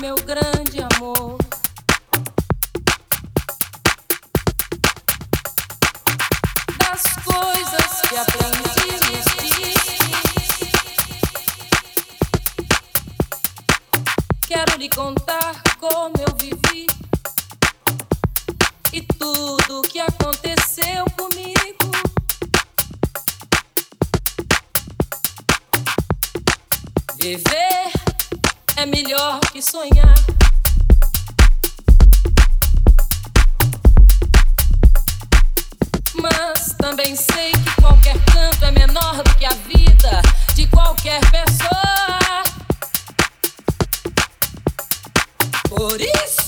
meu grande amor. Das coisas que aprendi. Quero lhe contar como. sonhar. Mas também sei que qualquer canto é menor do que a vida de qualquer pessoa. Por isso.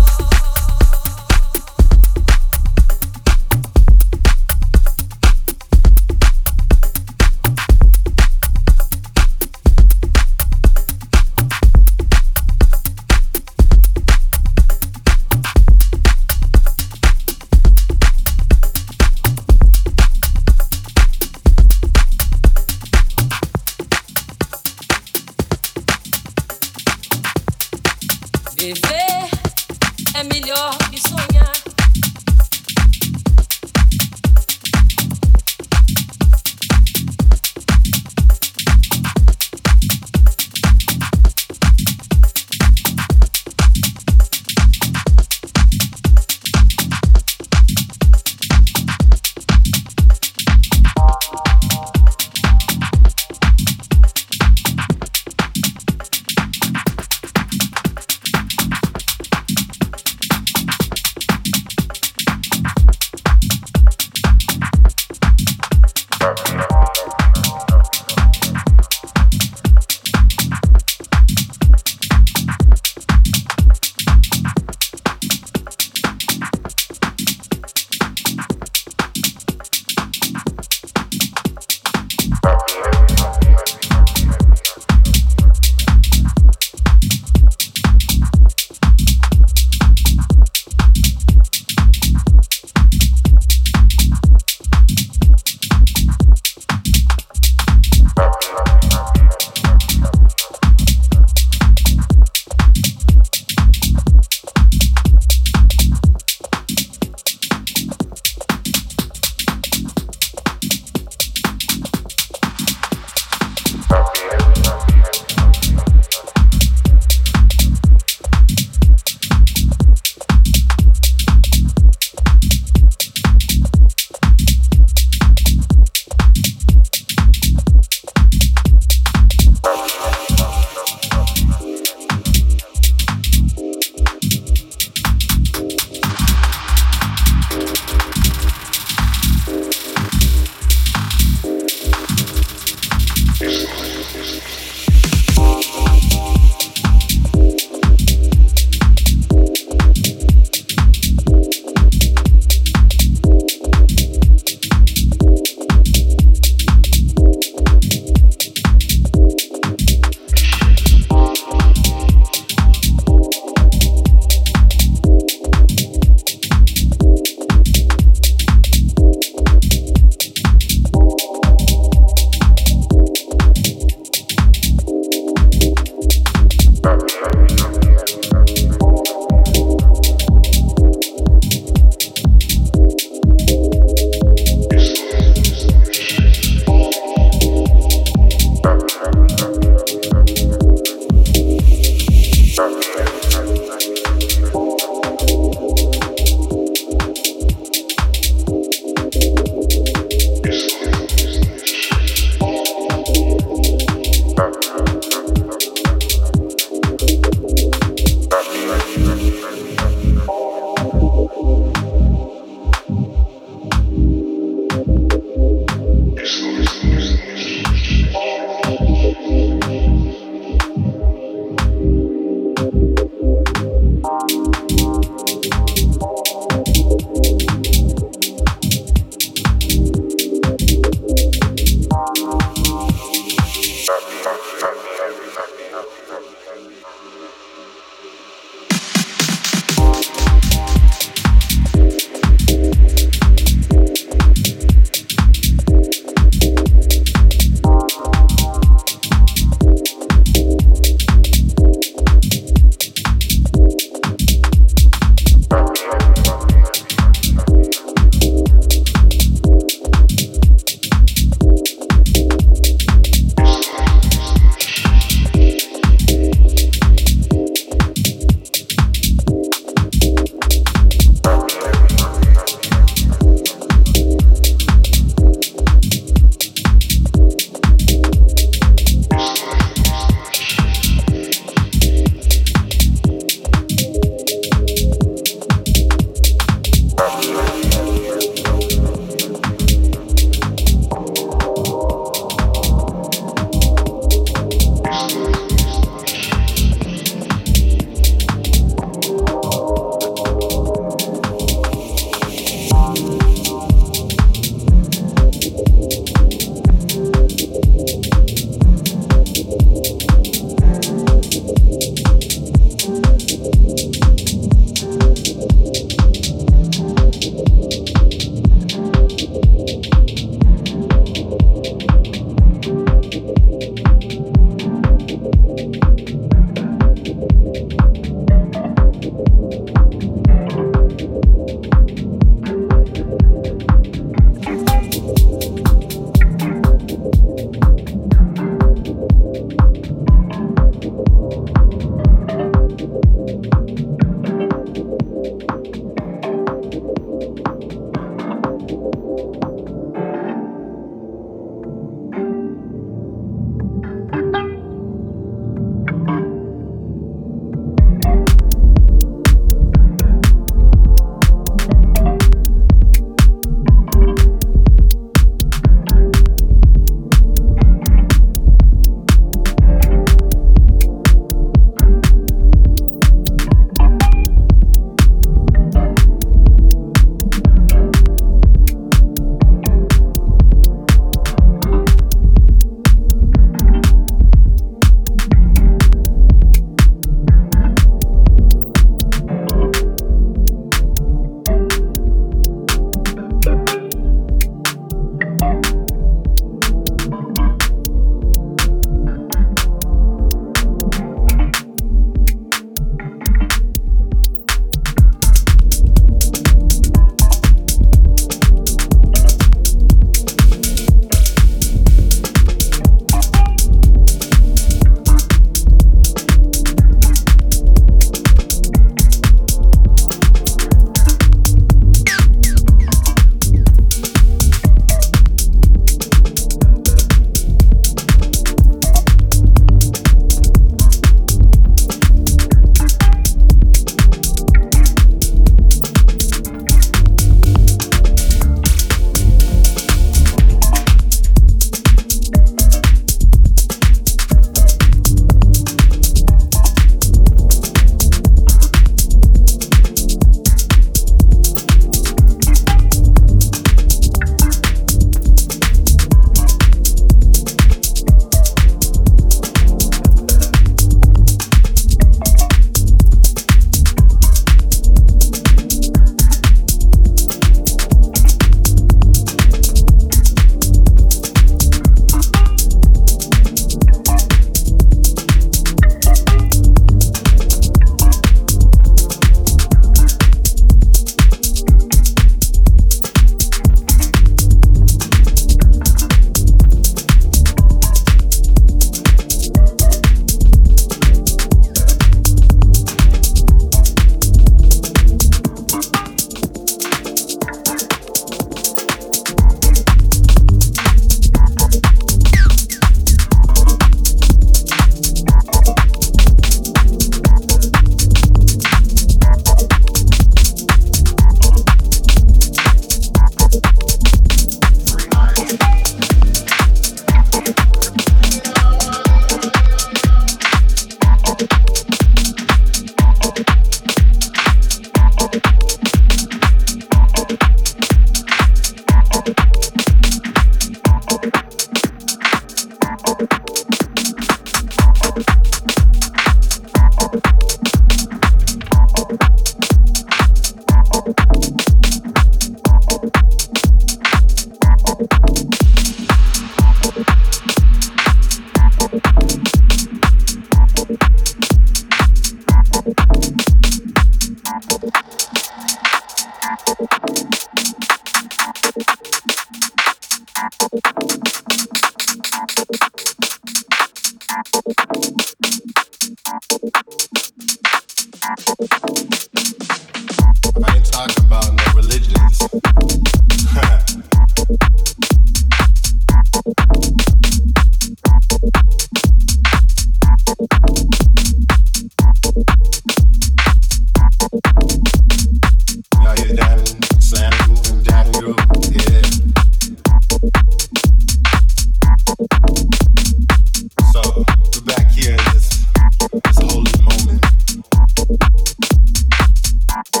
I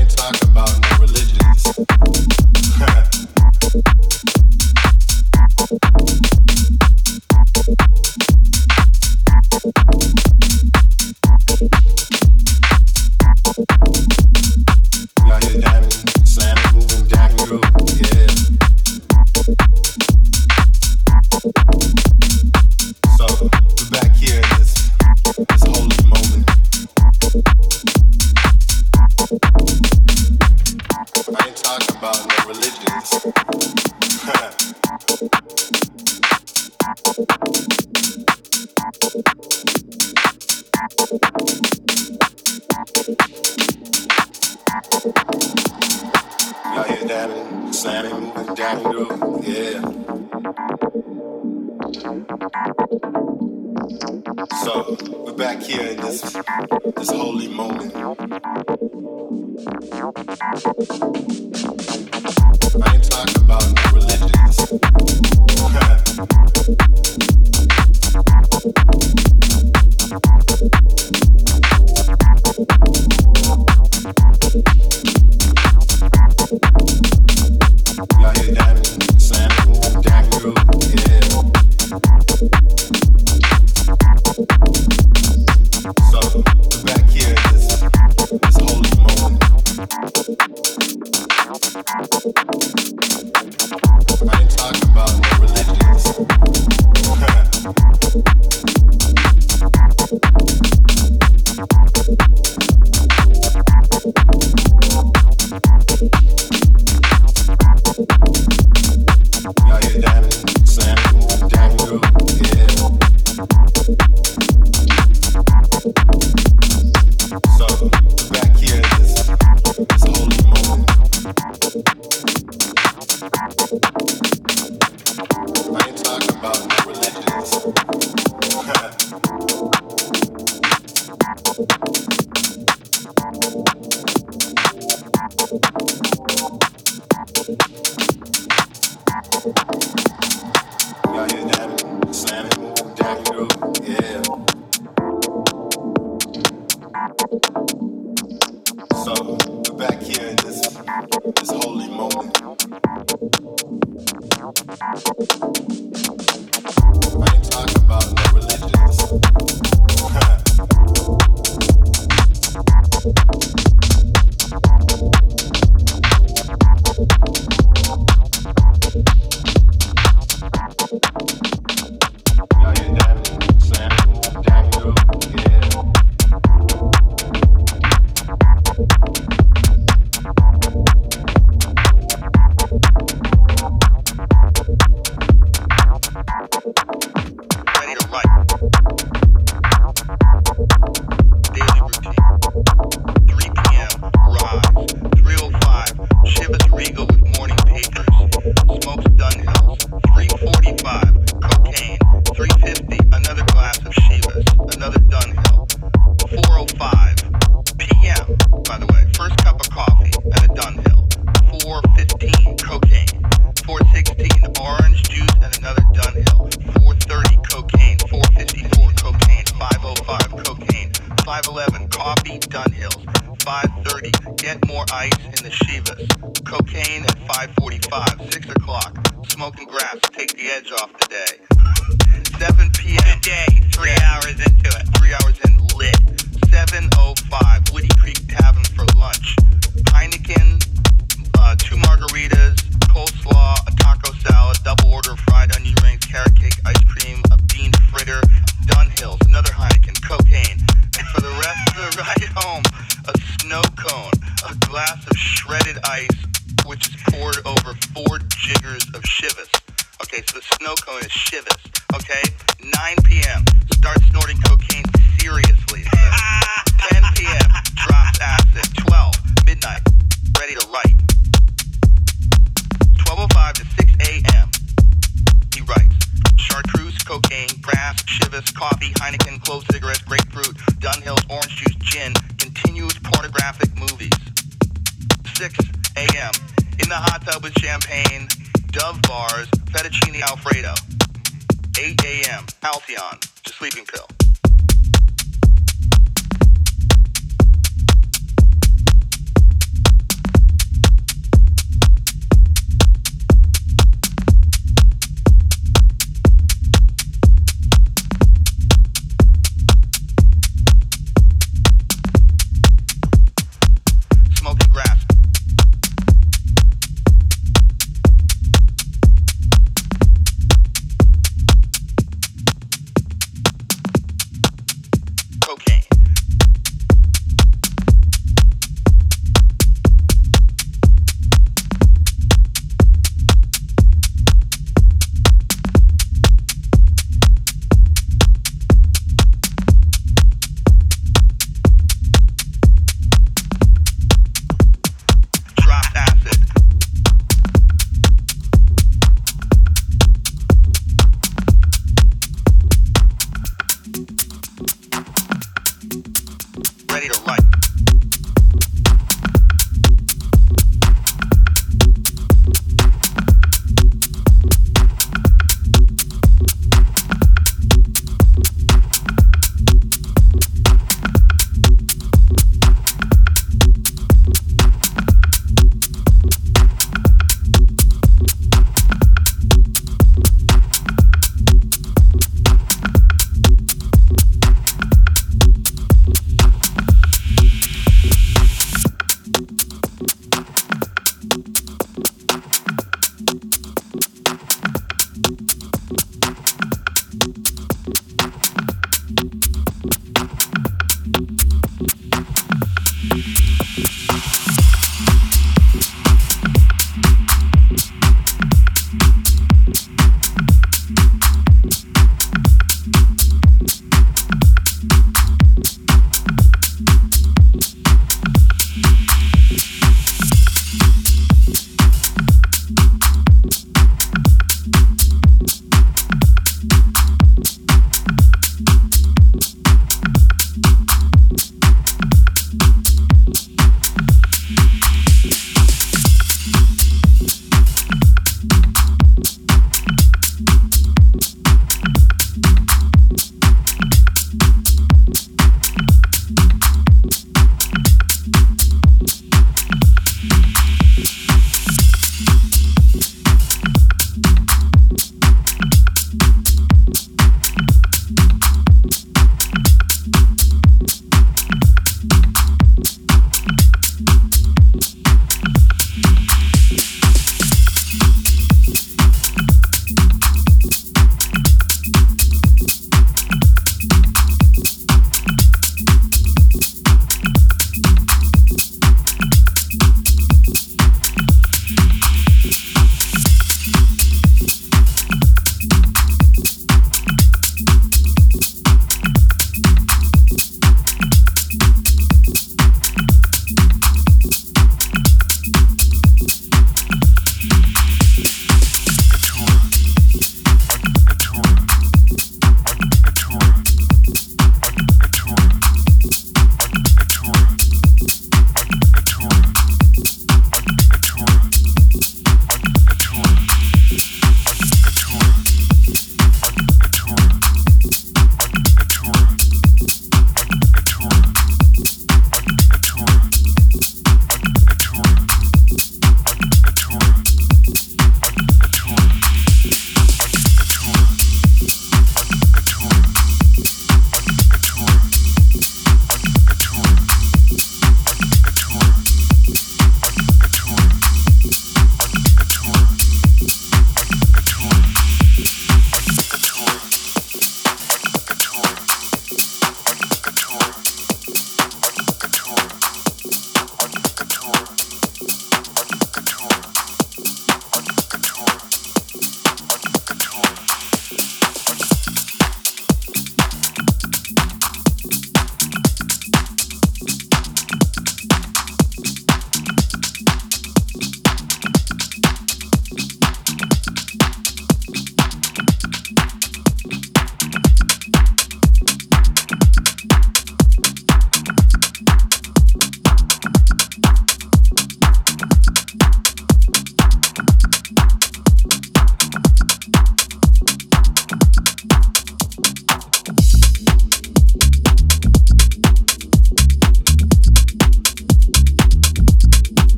ain't talking about no religions.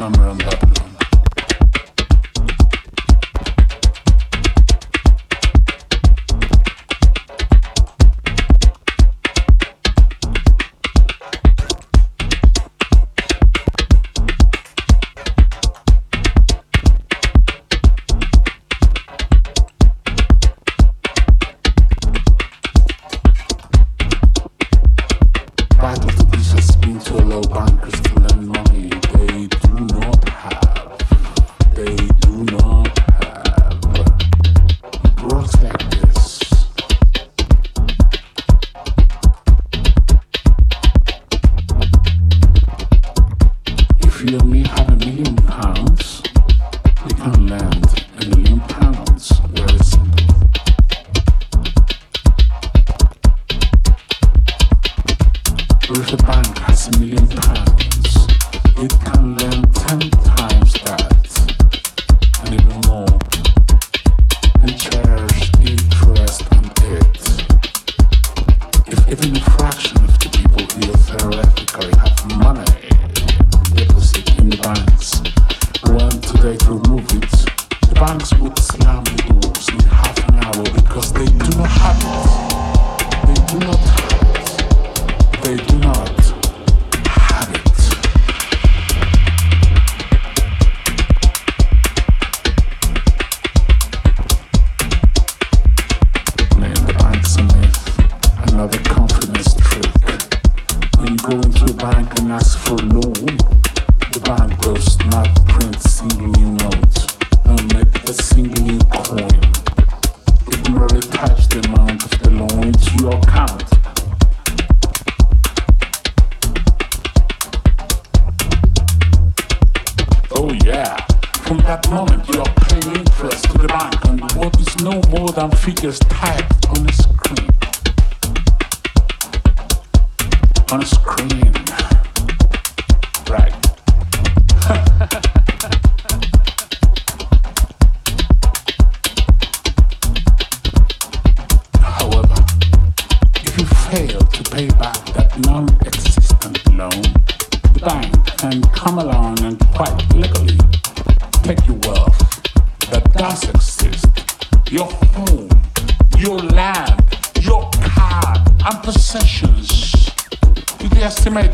summer in Babylon. touch the amount of the loan into your account. Oh yeah, from that moment you are paying interest to the bank on what is no more than figures typed on a screen. On a screen.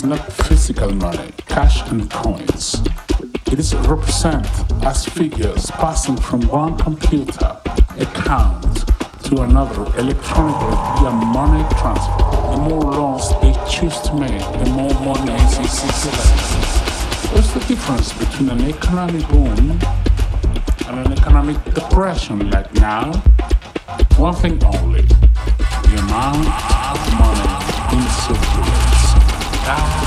is not physical money, cash and coins. It is represented as figures passing from one computer account to another electronically via money transfer. The more loans they choose to make, the more money is circulating. What's the difference between an economic boom and an economic depression like now? One thing only, the amount That's